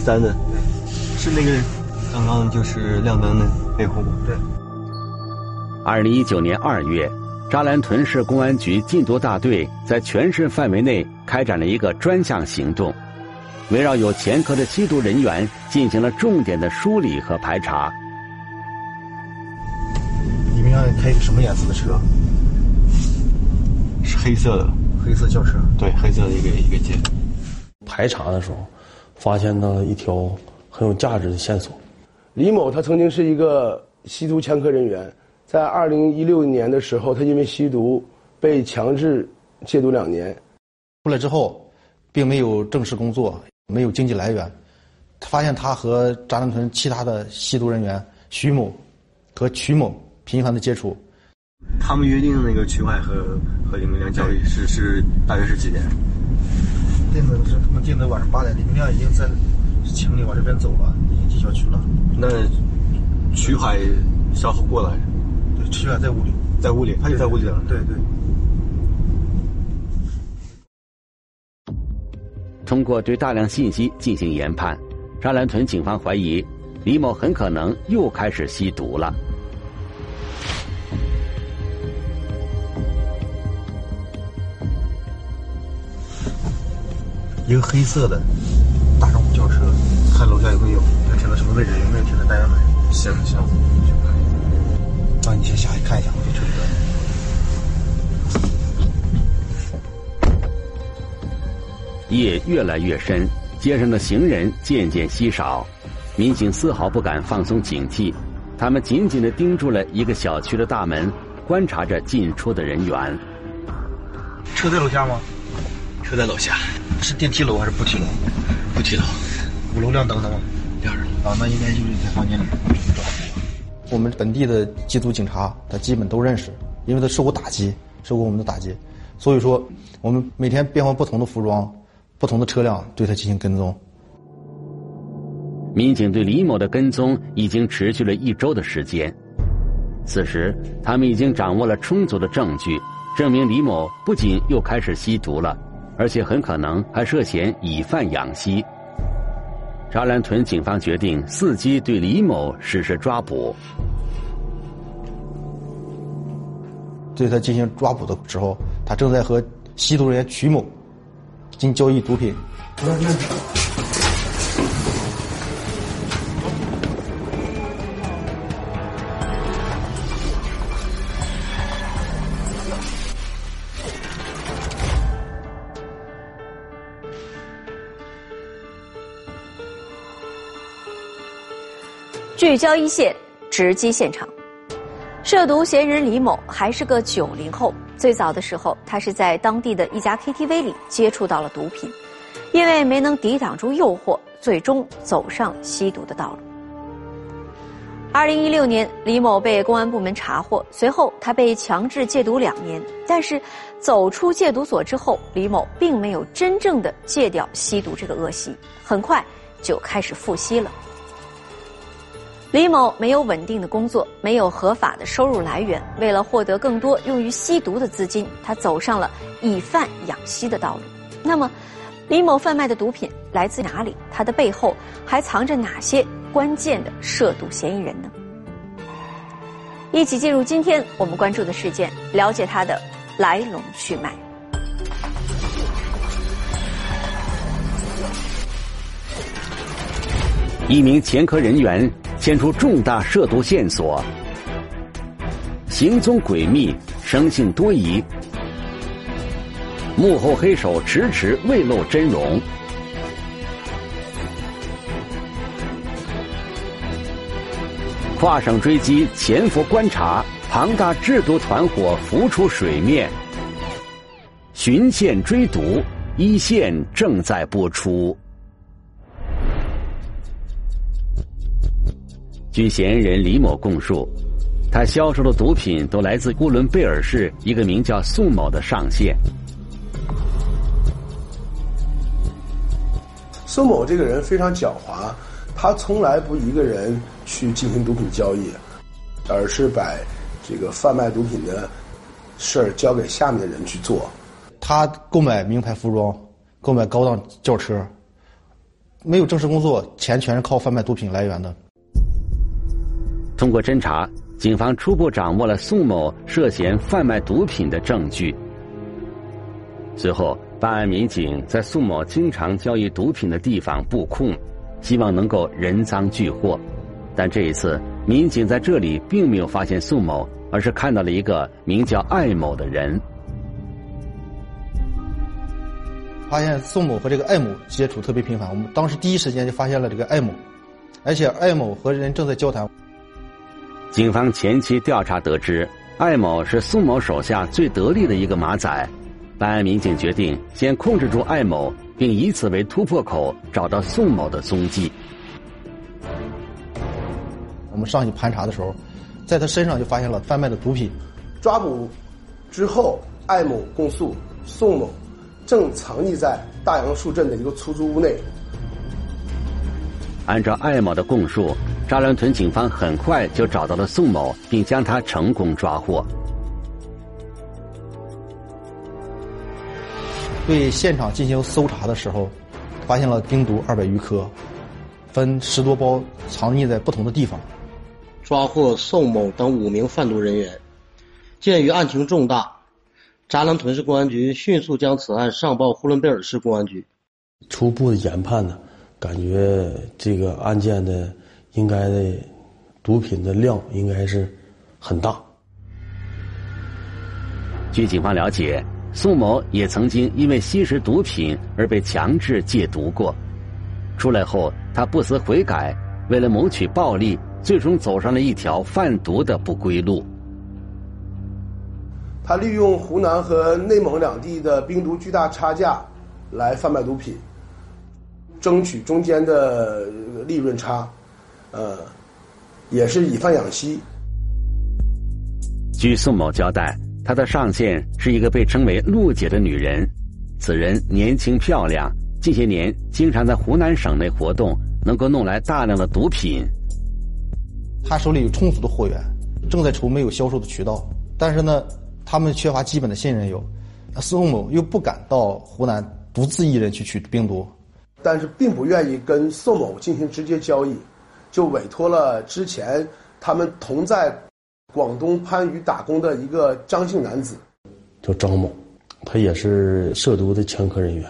三的，是那个刚刚就是亮灯的那户吗？对。二零一九年二月，扎兰屯市公安局禁毒大队在全市范围内开展了一个专项行动，围绕有前科的吸毒人员进行了重点的梳理和排查。你们要开一个什么颜色的车？是黑色的，黑色轿车。对，黑色的一个一个街。排查的时候，发现了一条很有价值的线索。李某他曾经是一个吸毒前科人员。在二零一六年的时候，他因为吸毒被强制戒毒两年。出来之后，并没有正式工作，没有经济来源。发现他和扎兰屯其他的吸毒人员徐某和曲某频繁的接触。他们约定那个曲海和和李明亮交易是是大约是几点？定的是他们定的晚上八点，李明亮已经在请你往这边走了，已经进小区了。那曲海稍后过来。曲海在屋里，在屋里，他就在屋里了。对对。通过对大量信息进行研判，扎兰屯警方怀疑李某很可能又开始吸毒了。一个黑色的大众轿车，看楼下有没有，要停到什么位置？有没有停在单元门？行行。那你先下去看一下，我这车夜越来越深，街上的行人渐渐稀少，民警丝毫不敢放松警惕，他们紧紧的盯住了一个小区的大门，观察着进出的人员。车在楼下吗？车在楼下，是电梯楼还是步梯楼？步梯楼。五楼亮灯的吗？亮着。啊，那应该就是在房间里。我们本地的缉毒警察，他基本都认识，因为他受过打击，受过我们的打击，所以说我们每天变换不同的服装、不同的车辆对他进行跟踪。民警对李某的跟踪已经持续了一周的时间，此时他们已经掌握了充足的证据，证明李某不仅又开始吸毒了，而且很可能还涉嫌以贩养吸。扎兰屯警方决定伺机对李某实施抓捕。对他进行抓捕的时候，他正在和吸毒人员曲某进交易毒品。聚焦一线，直击现场。涉毒嫌疑人李某还是个九零后。最早的时候，他是在当地的一家 KTV 里接触到了毒品，因为没能抵挡住诱惑，最终走上吸毒的道路。二零一六年，李某被公安部门查获，随后他被强制戒毒两年。但是，走出戒毒所之后，李某并没有真正的戒掉吸毒这个恶习，很快就开始复吸了。李某没有稳定的工作，没有合法的收入来源。为了获得更多用于吸毒的资金，他走上了以贩养吸的道路。那么，李某贩卖的毒品来自哪里？他的背后还藏着哪些关键的涉毒嫌疑人呢？一起进入今天我们关注的事件，了解他的来龙去脉。一名前科人员。牵出重大涉毒线索，行踪诡秘，生性多疑，幕后黑手迟迟未露真容。跨省追击，潜伏观察，庞大制毒团伙浮出水面。循线追毒，一线正在播出。据嫌疑人李某供述，他销售的毒品都来自呼伦贝尔市一个名叫宋某的上线。宋某这个人非常狡猾，他从来不一个人去进行毒品交易，而是把这个贩卖毒品的事儿交给下面的人去做。他购买名牌服装，购买高档轿车，没有正式工作，钱全是靠贩卖毒品来源的。通过侦查，警方初步掌握了宋某涉嫌贩卖毒品的证据。随后，办案民警在宋某经常交易毒品的地方布控，希望能够人赃俱获。但这一次，民警在这里并没有发现宋某，而是看到了一个名叫艾某的人。发现宋某和这个艾某接触特别频繁，我们当时第一时间就发现了这个艾某，而且艾某和人正在交谈。警方前期调查得知，艾某是宋某手下最得力的一个马仔。办案民警决定先控制住艾某，并以此为突破口，找到宋某的踪迹。我们上去盘查的时候，在他身上就发现了贩卖的毒品。抓捕之后，艾某供述，宋某正藏匿在大杨树镇的一个出租屋内。按照艾某的供述，扎兰屯警方很快就找到了宋某，并将他成功抓获。对现场进行搜查的时候，发现了冰毒二百余颗，分十多包藏匿在不同的地方。抓获宋某等五名贩毒人员。鉴于案情重大，扎兰屯市公安局迅速将此案上报呼伦贝尔市公安局。初步的研判呢，感觉这个案件的应该的毒品的量应该是很大。据警方了解。宋某也曾经因为吸食毒品而被强制戒毒过，出来后他不思悔改，为了谋取暴利，最终走上了一条贩毒的不归路。他利用湖南和内蒙两地的冰毒巨大差价来贩卖毒品，争取中间的利润差，呃，也是以贩养吸。据宋某交代。他的上线是一个被称为陆姐的女人，此人年轻漂亮，近些年经常在湖南省内活动，能够弄来大量的毒品。他手里有充足的货源，正在愁没有销售的渠道，但是呢，他们缺乏基本的信任，有宋某又不敢到湖南独自一人去取冰毒，但是并不愿意跟宋某进行直接交易，就委托了之前他们同在。广东番禺打工的一个张姓男子，叫张某，他也是涉毒的前科人员。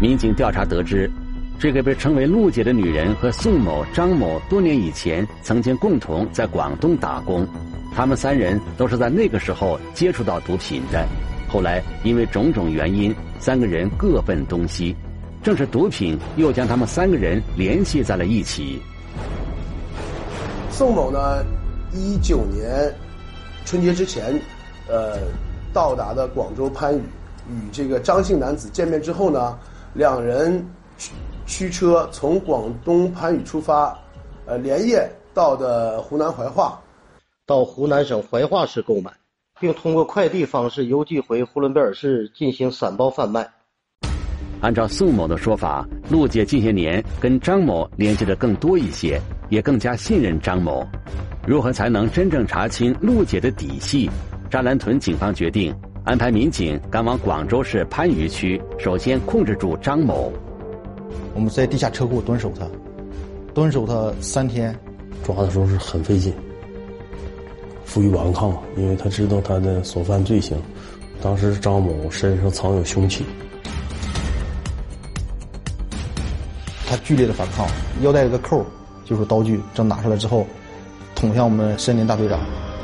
民警调查得知，这个被称为陆姐的女人和宋某、张某多年以前曾经共同在广东打工，他们三人都是在那个时候接触到毒品的。后来因为种种原因，三个人各奔东西，正是毒品又将他们三个人联系在了一起。宋某呢？一九年春节之前，呃，到达的广州番禺，与这个张姓男子见面之后呢，两人驱车从广东番禺出发，呃，连夜到的湖南怀化，到湖南省怀化市购买，并通过快递方式邮寄回呼伦贝尔市进行散包贩卖。按照宋某的说法，陆姐近些年跟张某联系的更多一些，也更加信任张某。如何才能真正查清陆姐的底细？扎兰屯警方决定安排民警赶往广州市番禺区，首先控制住张某。我们在地下车库蹲守他，蹲守他三天，抓的时候是很费劲，负隅顽抗，因为他知道他的所犯罪行。当时张某身上藏有凶器，他剧烈的反抗，腰带一个扣就是刀具，正拿出来之后。捅向我们森林大队长，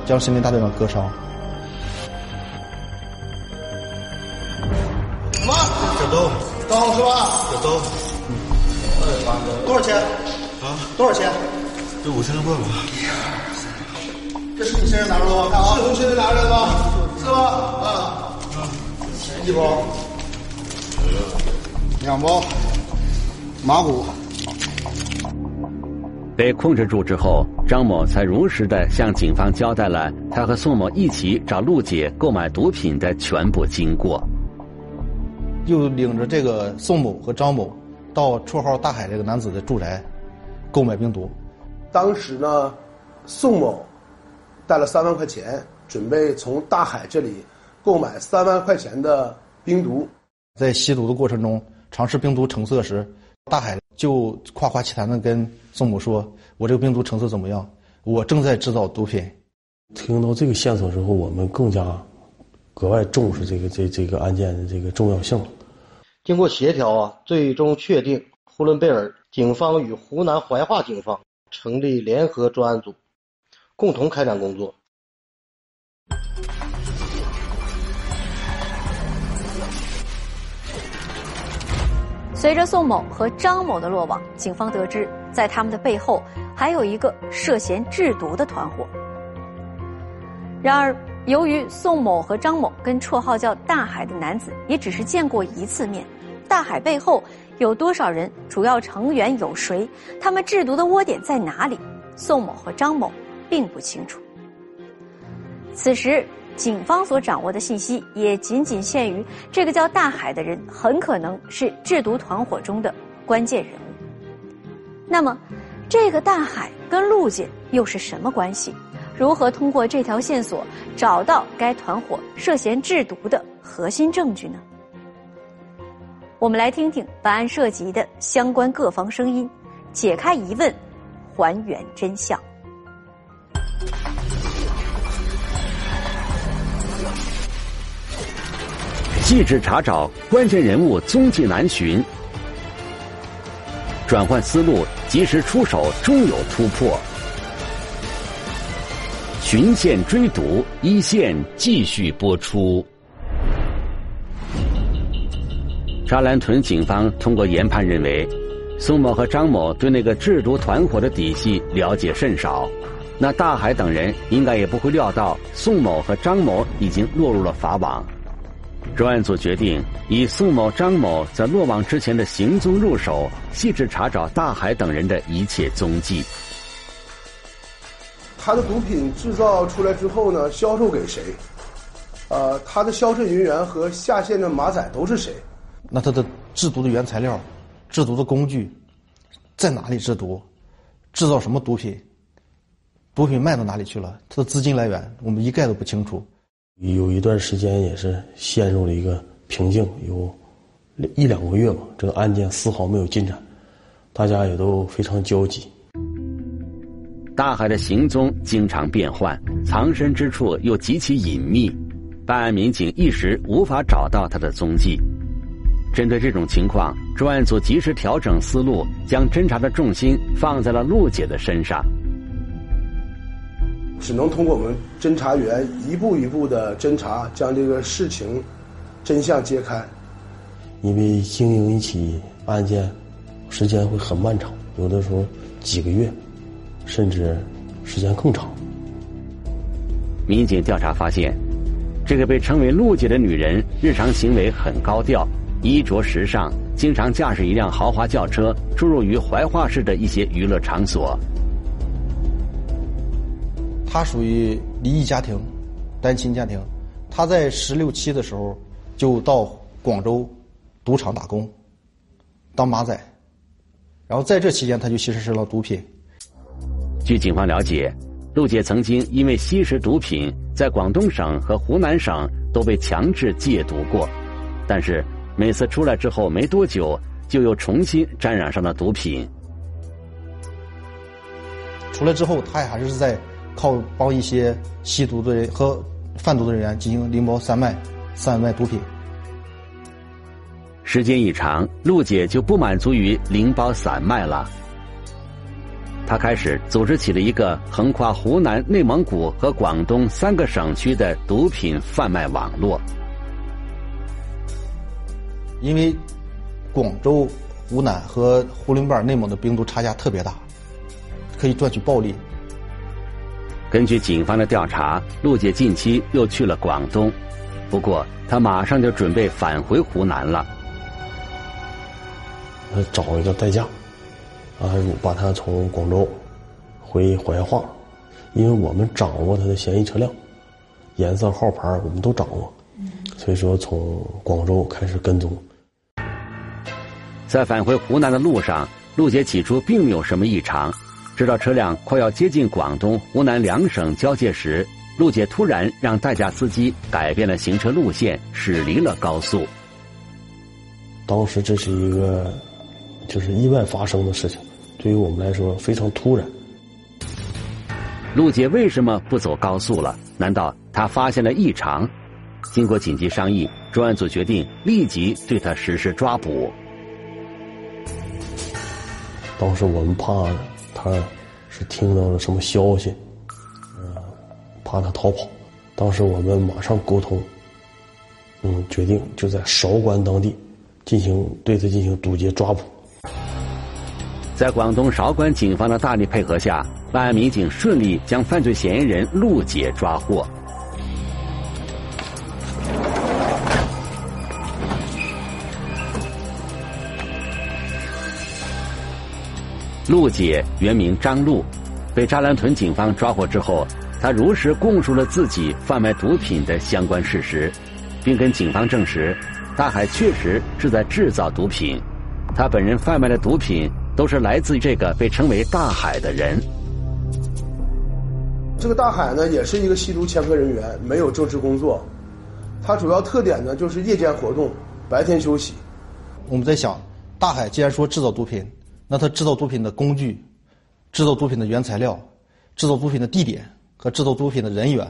将森林大队长割伤。什么？小刀，刀。是吧？小刀。嗯。多少钱？啊？多少钱？这五千多块吧。这是你身上拿着的吗？看啊，是从身上拿来的吗？是吗？啊。啊。一包？两包。马骨。被控制住之后，张某才如实的向警方交代了他和宋某一起找陆姐购买毒品的全部经过。又领着这个宋某和张某到绰号“大海”这个男子的住宅购买冰毒。当时呢，宋某带了三万块钱，准备从大海这里购买三万块钱的冰毒。在吸毒的过程中尝试冰毒成色时，大海就夸夸其谈的跟宋某说：“我这个病毒成色怎么样？我正在制造毒品。”听到这个线索之后，我们更加格外重视这个这这个案件的这个重要性。经过协调啊，最终确定呼伦贝尔警方与湖南怀化警方成立联合专案组，共同开展工作。随着宋某和张某的落网，警方得知，在他们的背后还有一个涉嫌制毒的团伙。然而，由于宋某和张某跟绰号叫“大海”的男子也只是见过一次面，大海背后有多少人，主要成员有谁，他们制毒的窝点在哪里，宋某和张某并不清楚。此时，警方所掌握的信息也仅仅限于这个叫大海的人很可能是制毒团伙中的关键人物。那么，这个大海跟陆姐又是什么关系？如何通过这条线索找到该团伙涉嫌制毒的核心证据呢？我们来听听本案涉及的相关各方声音，解开疑问，还原真相。细致查找关键人物踪迹难寻，转换思路，及时出手，终有突破。循线追毒，一线继续播出。扎兰屯警方通过研判认为，宋某和张某对那个制毒团伙的底细了解甚少，那大海等人应该也不会料到宋某和张某已经落入了法网。专案组决定以宋某、张某在落网之前的行踪入手，细致查找大海等人的一切踪迹。他的毒品制造出来之后呢，销售给谁？呃，他的销售人员和下线的马仔都是谁？那他的制毒的原材料、制毒的工具在哪里制毒？制造什么毒品？毒品卖到哪里去了？他的资金来源我们一概都不清楚。有一段时间也是陷入了一个瓶颈，有一两个月吧，这个案件丝毫没有进展，大家也都非常焦急。大海的行踪经常变换，藏身之处又极其隐秘，办案民警一时无法找到他的踪迹。针对这种情况，专案组及时调整思路，将侦查的重心放在了陆姐的身上。只能通过我们侦查员一步一步的侦查，将这个事情真相揭开。因为经营一起案件，时间会很漫长，有的时候几个月。甚至时间更长。民警调查发现，这个被称为“陆姐”的女人，日常行为很高调，衣着时尚，经常驾驶一辆豪华轿车出入于怀化市的一些娱乐场所。她属于离异家庭，单亲家庭。他在十六七的时候就到广州赌场打工，当马仔，然后在这期间，他就吸食了毒品。据警方了解，陆姐曾经因为吸食毒品，在广东省和湖南省都被强制戒毒过，但是每次出来之后没多久，就又重新沾染上了毒品。出来之后，他也还是在靠帮一些吸毒的人和贩毒的人员进行零包散卖、散卖毒品。时间一长，陆姐就不满足于零包散卖了。她开始组织起了一个横跨湖南、内蒙古和广东三个省区的毒品贩卖网络。因为广州、湖南和呼伦贝尔、内蒙的冰毒差价特别大，可以赚取暴利。根据警方的调查，陆姐近期又去了广东，不过她马上就准备返回湖南了。她找一个代驾。啊，把他从广州回怀化，因为我们掌握他的嫌疑车辆颜色、号牌，我们都掌握，所以说从广州开始跟踪。在返回湖南的路上，陆姐起初并没有什么异常，直到车辆快要接近广东、湖南两省交界时，陆姐突然让代驾司机改变了行车路线，驶离了高速。当时这是一个就是意外发生的事情，对于我们来说非常突然。陆姐为什么不走高速了？难道她发现了异常？经过紧急商议，专案组决定立即对她实施抓捕。当时我们怕他是听到了什么消息，嗯，怕他逃跑。当时我们马上沟通，嗯，决定就在韶关当地进行对他进行堵截抓捕。在广东韶关警方的大力配合下，办案民警顺利将犯罪嫌疑人陆杰抓获。陆姐原名张璐，被扎兰屯警方抓获之后，她如实供述了自己贩卖毒品的相关事实，并跟警方证实，大海确实是在制造毒品，他本人贩卖的毒品都是来自这个被称为“大海”的人。这个大海呢，也是一个吸毒前科人员，没有正式工作，他主要特点呢就是夜间活动，白天休息。我们在想，大海既然说制造毒品。那他制造毒品的工具、制造毒品的原材料、制造毒品的地点和制造毒品的人员，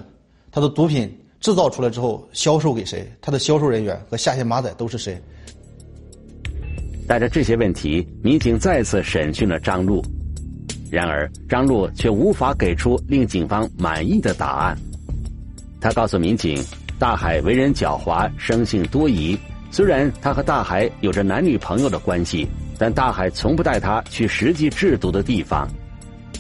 他的毒品制造出来之后销售给谁？他的销售人员和下线马仔都是谁？带着这些问题，民警再次审讯了张璐，然而张璐却无法给出令警方满意的答案。他告诉民警，大海为人狡猾，生性多疑。虽然他和大海有着男女朋友的关系。但大海从不带他去实际制毒的地方，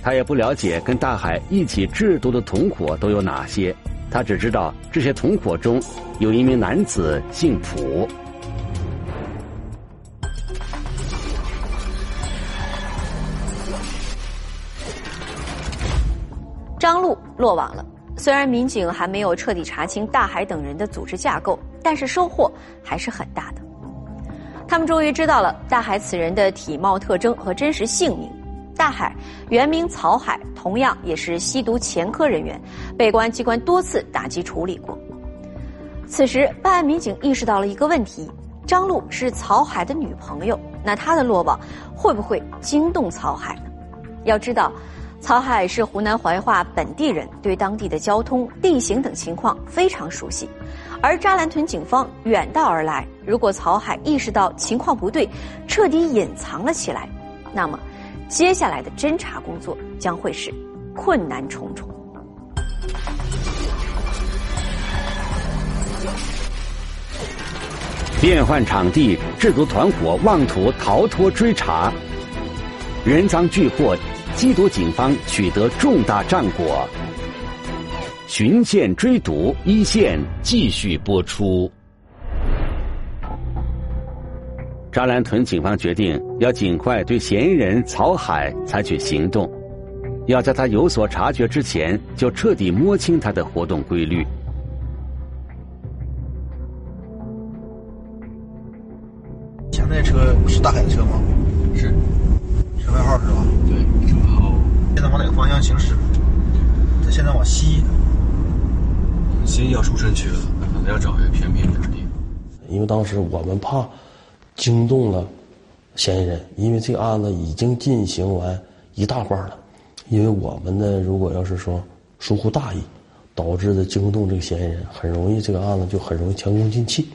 他也不了解跟大海一起制毒的同伙都有哪些，他只知道这些同伙中有一名男子姓蒲。张璐落网了，虽然民警还没有彻底查清大海等人的组织架构，但是收获还是很大的。他们终于知道了大海此人的体貌特征和真实姓名。大海原名曹海，同样也是吸毒前科人员，被公安机关多次打击处理过。此时，办案民警意识到了一个问题：张璐是曹海的女朋友，那他的落网会不会惊动曹海呢？要知道。曹海是湖南怀化本地人，对当地的交通、地形等情况非常熟悉。而扎兰屯警方远道而来，如果曹海意识到情况不对，彻底隐藏了起来，那么接下来的侦查工作将会是困难重重。变换场地，制毒团伙妄图逃脱追查，人赃俱获。缉毒警方取得重大战果，循线追堵，一线继续播出。扎兰屯警方决定要尽快对嫌疑人曹海采取行动，要在他有所察觉之前就彻底摸清他的活动规律。前面车是大海的车吗？是，车牌号是吧？对。现在往哪个方向行驶？他现在往西，西要出城区了，可能要找一个偏僻点的地方。因为当时我们怕惊动了嫌疑人，因为这个案子已经进行完一大半了。因为我们呢，如果要是说疏忽大意，导致的惊动这个嫌疑人，很容易这个案子就很容易前功尽弃。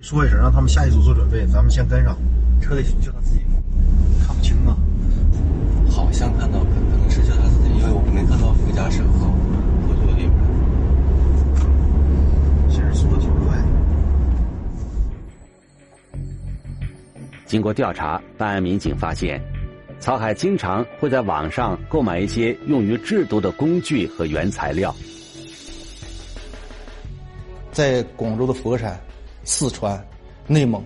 说一声，让他们下一组做准备，咱们先跟上。车里就他自己，看不清啊。好像看到，可能是就他自己，因为我没看到副驾驶经过调查，办案民警发现，曹海经常会在网上购买一些用于制毒的工具和原材料，在广州的佛山、四川、内蒙、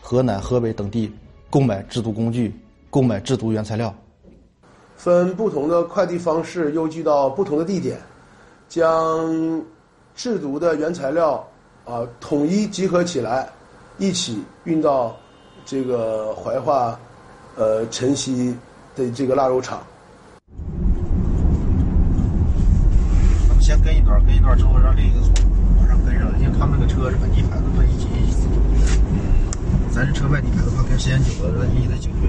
河南、河北等地购买制毒工具、购买制毒原材料。分不同的快递方式邮寄到不同的地点，将制毒的原材料啊统一集合起来，一起运到这个怀化呃晨曦的这个腊肉厂。咱们先跟一段，跟一段之后让另一个组马上跟上，因为他们那个车是本地牌子，分一级一级。咱这车外地牌的话，跟时间久了，容易的警觉。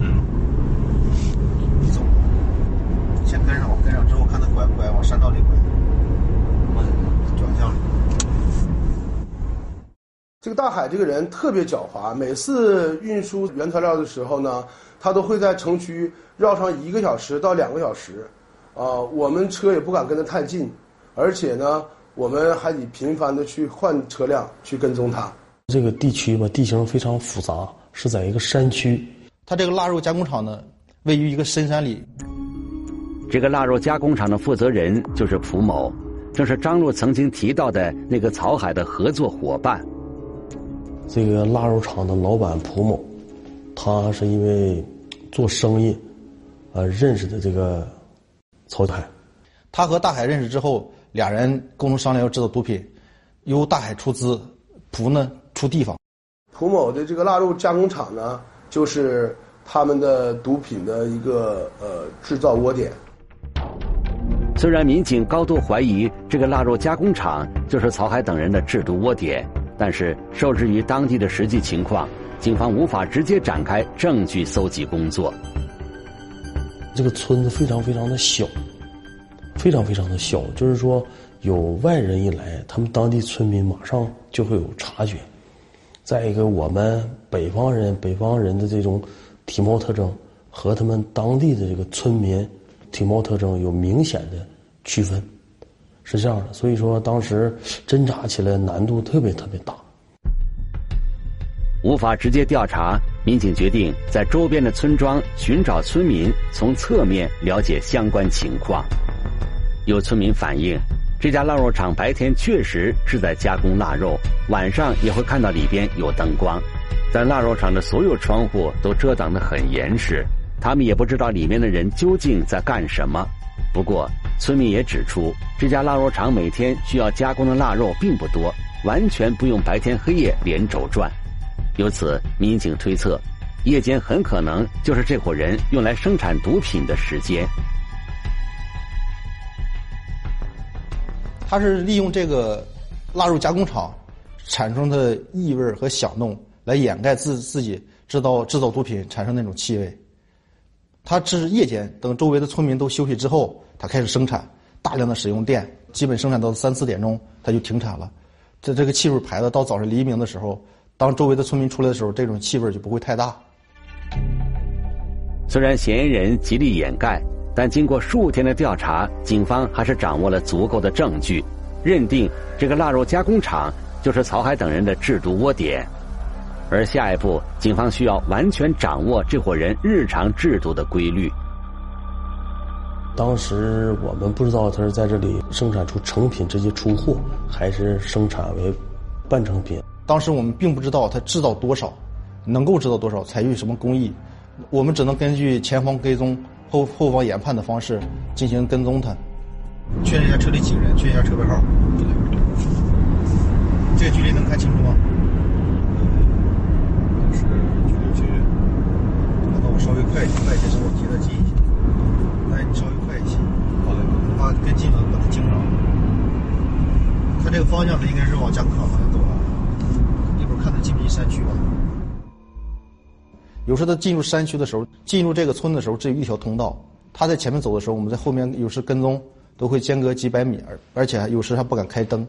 嗯。你走，先跟上吧，跟上之后看他拐不拐，往山道里拐。转向。这个大海这个人特别狡猾，每次运输原材料的时候呢，他都会在城区绕上一个小时到两个小时，啊，我们车也不敢跟他太近，而且呢，我们还得频繁的去换车辆去跟踪他。这个地区吧，地形非常复杂，是在一个山区。它这个腊肉加工厂呢，位于一个深山里。这个腊肉加工厂的负责人就是蒲某，正是张璐曾经提到的那个曹海的合作伙伴。这个腊肉厂的老板蒲某，他是因为做生意，呃，认识的这个曹海。他和大海认识之后，俩人共同商量要制造毒品，由大海出资，蒲呢。出地方，蒲某的这个腊肉加工厂呢，就是他们的毒品的一个呃制造窝点。虽然民警高度怀疑这个腊肉加工厂就是曹海等人的制毒窝点，但是受制于当地的实际情况，警方无法直接展开证据搜集工作。这个村子非常非常的小，非常非常的小，就是说有外人一来，他们当地村民马上就会有察觉。再一个，我们北方人，北方人的这种体貌特征和他们当地的这个村民体貌特征有明显的区分，是这样的。所以说，当时侦查起来难度特别特别大。无法直接调查，民警决定在周边的村庄寻找村民，从侧面了解相关情况。有村民反映。这家腊肉厂白天确实是在加工腊肉，晚上也会看到里边有灯光，但腊肉厂的所有窗户都遮挡得很严实，他们也不知道里面的人究竟在干什么。不过，村民也指出，这家腊肉厂每天需要加工的腊肉并不多，完全不用白天黑夜连轴转。由此，民警推测，夜间很可能就是这伙人用来生产毒品的时间。他是利用这个腊肉加工厂产生的异味和响动来掩盖自自己制造制造毒品产生那种气味。他只是夜间，等周围的村民都休息之后，他开始生产，大量的使用电，基本生产到三四点钟他就停产了。这这个气味排的到早上黎明的时候，当周围的村民出来的时候，这种气味就不会太大。虽然嫌疑人极力掩盖。但经过数天的调查，警方还是掌握了足够的证据，认定这个腊肉加工厂就是曹海等人的制毒窝点。而下一步，警方需要完全掌握这伙人日常制度的规律。当时我们不知道他是在这里生产出成品直接出货，还是生产为半成品。当时我们并不知道他制造多少，能够制造多少，采用什么工艺，我们只能根据前方跟踪。后后方研判的方式进行跟踪他，确认一下车里几个人，确认一下车牌号。这个距离能看清楚吗？是距离距离。那我稍微快一些，快一些，是我替他近一些。来你稍微快一些。好的。怕跟近了把他惊着。他这个方向他应该是往加工厂方向走了。一会儿看他进不进山区吧。有时他进入山区的时候，进入这个村的时候只有一条通道。他在前面走的时候，我们在后面有时跟踪，都会间隔几百米，而而且有时还不敢开灯。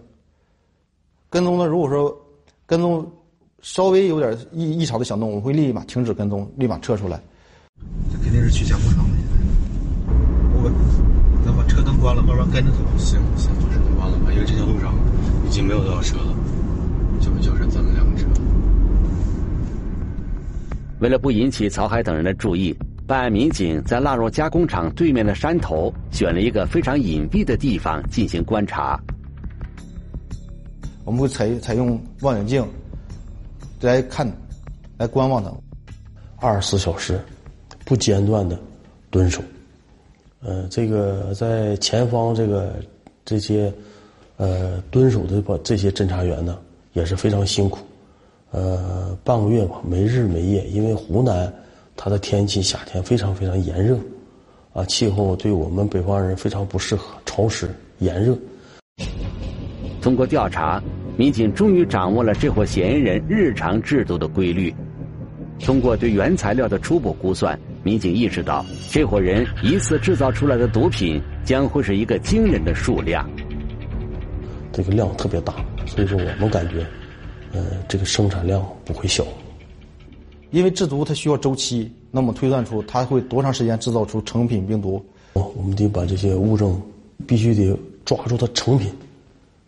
跟踪呢，如果说跟踪稍微有点异异常的响动，我会立马停止跟踪，立马撤出来。这肯定是去加工厂的。我咱把车灯关了，慢慢跟着走。行行，把车灯关了吧，因为这条路上已经没有多少车了，就就是咱们两个车。为了不引起曹海等人的注意，办案民警在腊肉加工厂对面的山头选了一个非常隐蔽的地方进行观察。我们会采采用望远镜来看，来观望他，二十四小时不间断的蹲守。呃，这个在前方这个这些呃蹲守的这些侦查员呢，也是非常辛苦。呃，半个月吧，没日没夜，因为湖南它的天气夏天非常非常炎热，啊，气候对我们北方人非常不适合，潮湿炎热。通过调查，民警终于掌握了这伙嫌疑人日常制毒的规律。通过对原材料的初步估算，民警意识到这伙人一次制造出来的毒品将会是一个惊人的数量。这个量特别大，所以说我们感觉，呃，这个生产量不会小。因为制毒它需要周期，那么推断出它会多长时间制造出成品病毒。我们得把这些物证必须得抓住它成品，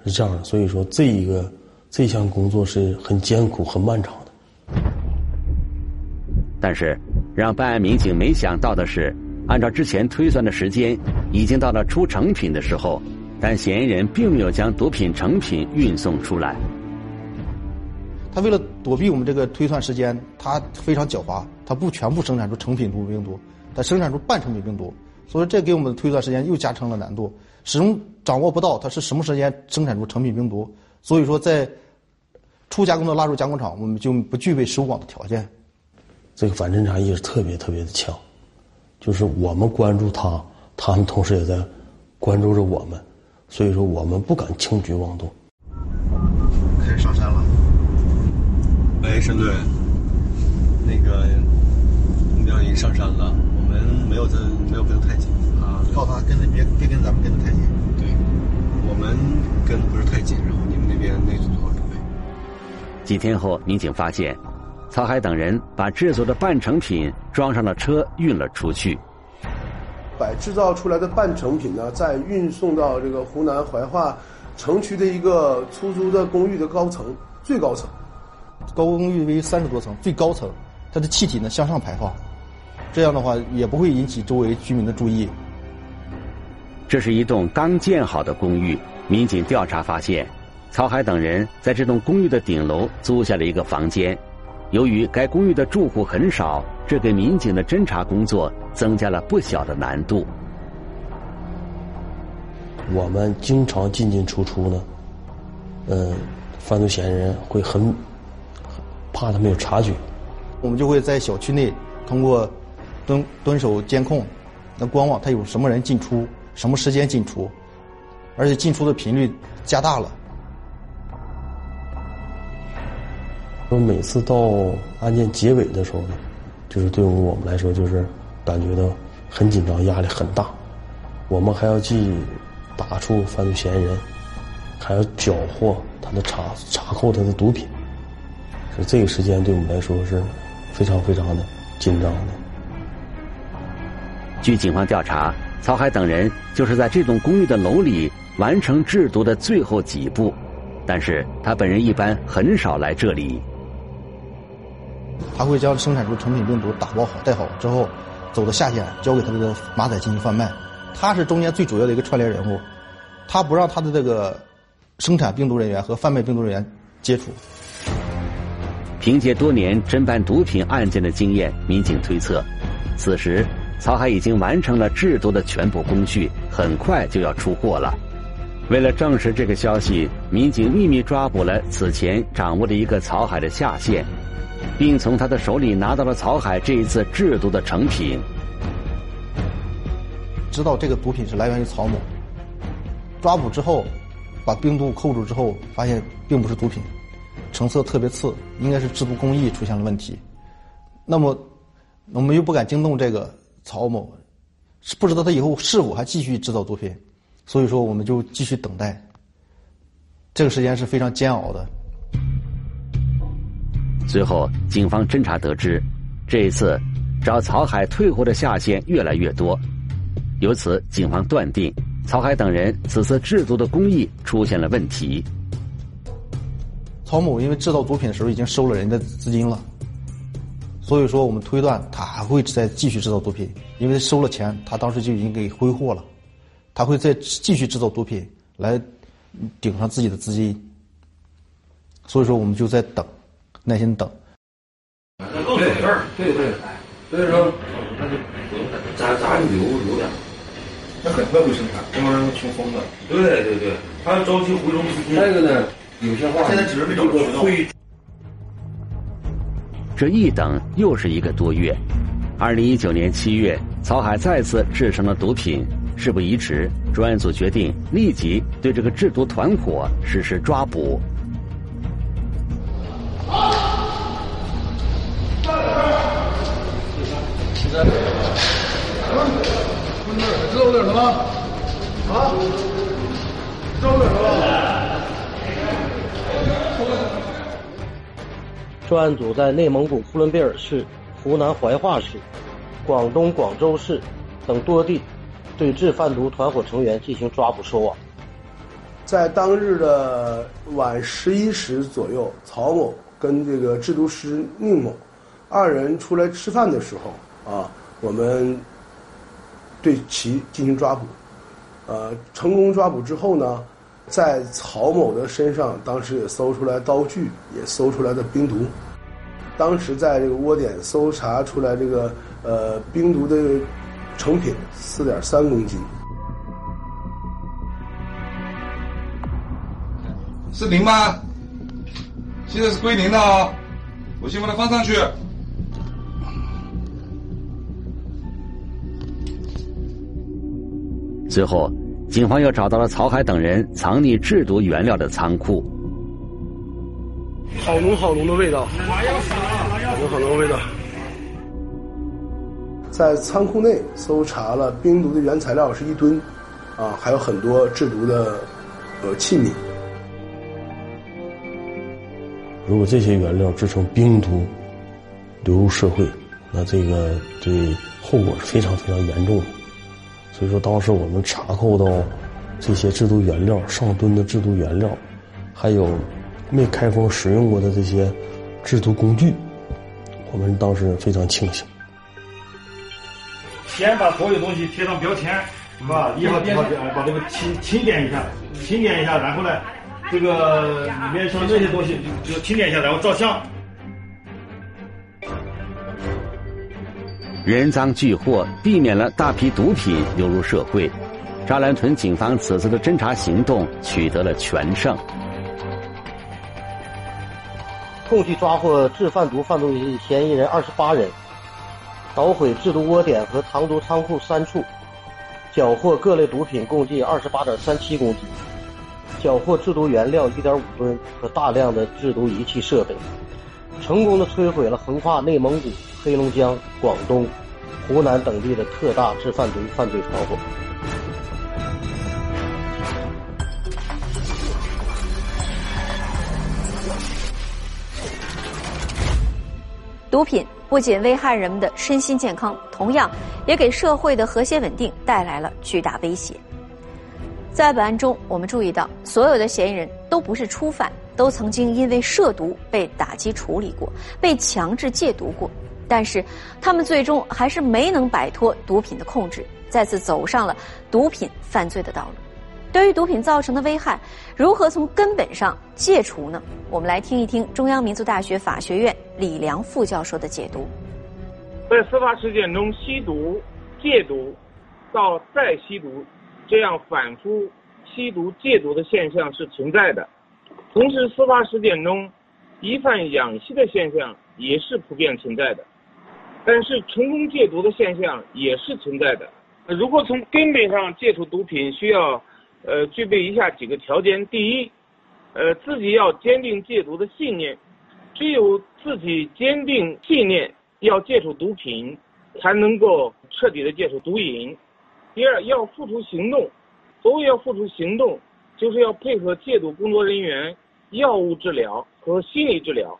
是这样的。所以说这一个这项工作是很艰苦、很漫长的。但是，让办案民警没想到的是，按照之前推算的时间，已经到了出成品的时候，但嫌疑人并没有将毒品成品运送出来。他为了躲避我们这个推算时间，他非常狡猾，他不全部生产出成品毒病毒，他生产出半成品病毒，所以这给我们推算时间又加成了难度，始终掌握不到他是什么时间生产出成品病毒。所以说，在初加工的拉入加工厂，我们就不具备收网的条件。这个反侦查意识特别特别的强，就是我们关注他，他们同时也在关注着我们，所以说我们不敢轻举妄动。开始上山了。喂，沈队，那个目标已经上山了，我们没有在没有跟太紧啊。告诉他跟着别别跟咱们跟的太紧。对，我们跟的不是太紧，然后你们那边那组做好准备。几天后，民警发现。曹海等人把制作的半成品装上了车，运了出去。把制造出来的半成品呢，再运送到这个湖南怀化城区的一个出租的公寓的高层，最高层。高公寓为三十多层，最高层，它的气体呢向上排放，这样的话也不会引起周围居民的注意。这是一栋刚建好的公寓，民警调查发现，曹海等人在这栋公寓的顶楼租下了一个房间。由于该公寓的住户很少，这给民警的侦查工作增加了不小的难度。我们经常进进出出呢，嗯，犯罪嫌疑人会很怕他没有察觉，我们就会在小区内通过蹲蹲守监控，那观望他有什么人进出，什么时间进出，而且进出的频率加大了。说每次到案件结尾的时候呢，就是对于我们来说，就是感觉到很紧张，压力很大。我们还要去打出犯罪嫌疑人，还要缴获他的查查扣他的毒品。是这个时间对我们来说是非常非常的紧张的。据警方调查，曹海等人就是在这栋公寓的楼里完成制毒的最后几步，但是他本人一般很少来这里。他会将生产出成品病毒打包好、带好之后，走到下线交给他这个马仔进行贩卖。他是中间最主要的一个串联人物，他不让他的这个生产病毒人员和贩卖病毒人员接触。凭借多年侦办毒品案件的经验，民警推测，此时曹海已经完成了制毒的全部工序，很快就要出货了。为了证实这个消息，民警秘密抓捕了此前掌握的一个曹海的下线。并从他的手里拿到了曹海这一次制毒的成品。知道这个毒品是来源于曹某。抓捕之后，把冰毒扣住之后，发现并不是毒品，成色特别次，应该是制毒工艺出现了问题。那么，我们又不敢惊动这个曹某，不知道他以后是否还继续制造毒品，所以说我们就继续等待。这个时间是非常煎熬的。最后，警方侦查得知，这一次找曹海退货的下线越来越多，由此警方断定，曹海等人此次制毒的工艺出现了问题。曹某因为制造毒品的时候已经收了人家的资金了，所以说我们推断他还会再继续制造毒品，因为收了钱，他当时就已经给挥霍了，他会再继续制造毒品来顶上自己的资金，所以说我们就在等。耐心等。那更省事儿，对对，所以说，那就咱咱留留点，那很快会生产，这帮人穷疯了。对对对，他要着急回笼资金。那个呢，有些话现在只是没找渠道。这一等又是一个多月。二零一九年七月，曹海再次制成了毒品。事不宜迟，专案组决定立即对这个制毒团伙实施抓捕。知道点什么？啊？知道点什么？专案组在内蒙古呼伦贝尔市、湖南怀化市、广东广州市等多地对制贩毒团伙成员进行抓捕收网。在当日的晚十一时左右，曹某跟这个制毒师宁某二人出来吃饭的时候，啊，我们对其进行抓捕。呃，成功抓捕之后呢，在曹某的身上，当时也搜出来刀具，也搜出来的冰毒。当时在这个窝点搜查出来这个呃冰毒的成品四点三公斤。是零吗？现在是归零的哦，我先把它放上去。随后，警方又找到了曹海等人藏匿制毒原料的仓库。好浓好浓的味道，好浓好浓的味道。在仓库内搜查了冰毒的原材料是一吨，啊，还有很多制毒的呃器皿。如果这些原料制成冰毒，流入社会，那这个对后果是非常非常严重的。所以说，当时我们查扣到这些制毒原料上吨的制毒原料，还有没开封使用过的这些制毒工具，我们当时非常庆幸。先把所有东西贴上标签，是吧？一号、店，把这个清清点一下，清点一下，然后呢，这个里面像这些东西就就清点一下，然后照相。人赃俱获，避免了大批毒品流入社会。扎兰屯警方此次的侦查行动取得了全胜，共计抓获制贩毒犯罪嫌疑人二十八人，捣毁制毒窝点和藏毒仓库三处，缴获各类毒品共计二十八点三七公斤，缴获制毒原料一点五吨和大量的制毒仪器设备，成功的摧毁了横跨内蒙古。黑龙江、广东、湖南等地的特大制贩毒犯罪团伙。毒品不仅危害人们的身心健康，同样也给社会的和谐稳定带来了巨大威胁。在本案中，我们注意到，所有的嫌疑人都不是初犯，都曾经因为涉毒被打击处理过，被强制戒毒过。但是，他们最终还是没能摆脱毒品的控制，再次走上了毒品犯罪的道路。对于毒品造成的危害，如何从根本上戒除呢？我们来听一听中央民族大学法学院李良副教授的解读。在司法实践中，吸毒、戒毒到再吸毒，这样反复吸毒戒毒的现象是存在的。同时，司法实践中疑犯养吸的现象也是普遍存在的。但是成功戒毒的现象也是存在的。如果从根本上戒除毒品，需要呃具备以下几个条件：第一，呃自己要坚定戒毒的信念，只有自己坚定信念要戒除毒品，才能够彻底的戒除毒瘾；第二，要付出行动。所谓要付出行动，就是要配合戒毒工作人员药物治疗和心理治疗；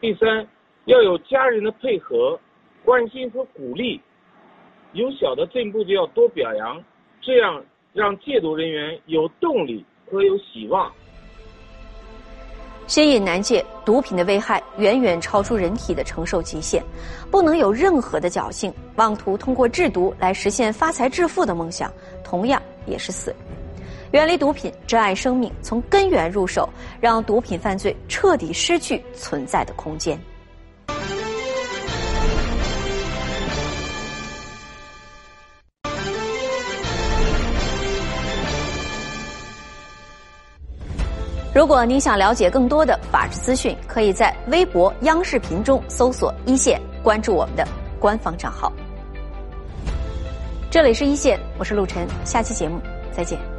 第三，要有家人的配合。关心和鼓励，有小的进步就要多表扬，这样让戒毒人员有动力和有希望。吸引难戒，毒品的危害远远超出人体的承受极限，不能有任何的侥幸，妄图通过制毒来实现发财致富的梦想，同样也是死。远离毒品，珍爱生命，从根源入手，让毒品犯罪彻底失去存在的空间。如果您想了解更多的法治资讯，可以在微博、央视频中搜索“一线”，关注我们的官方账号。这里是一线，我是陆晨，下期节目再见。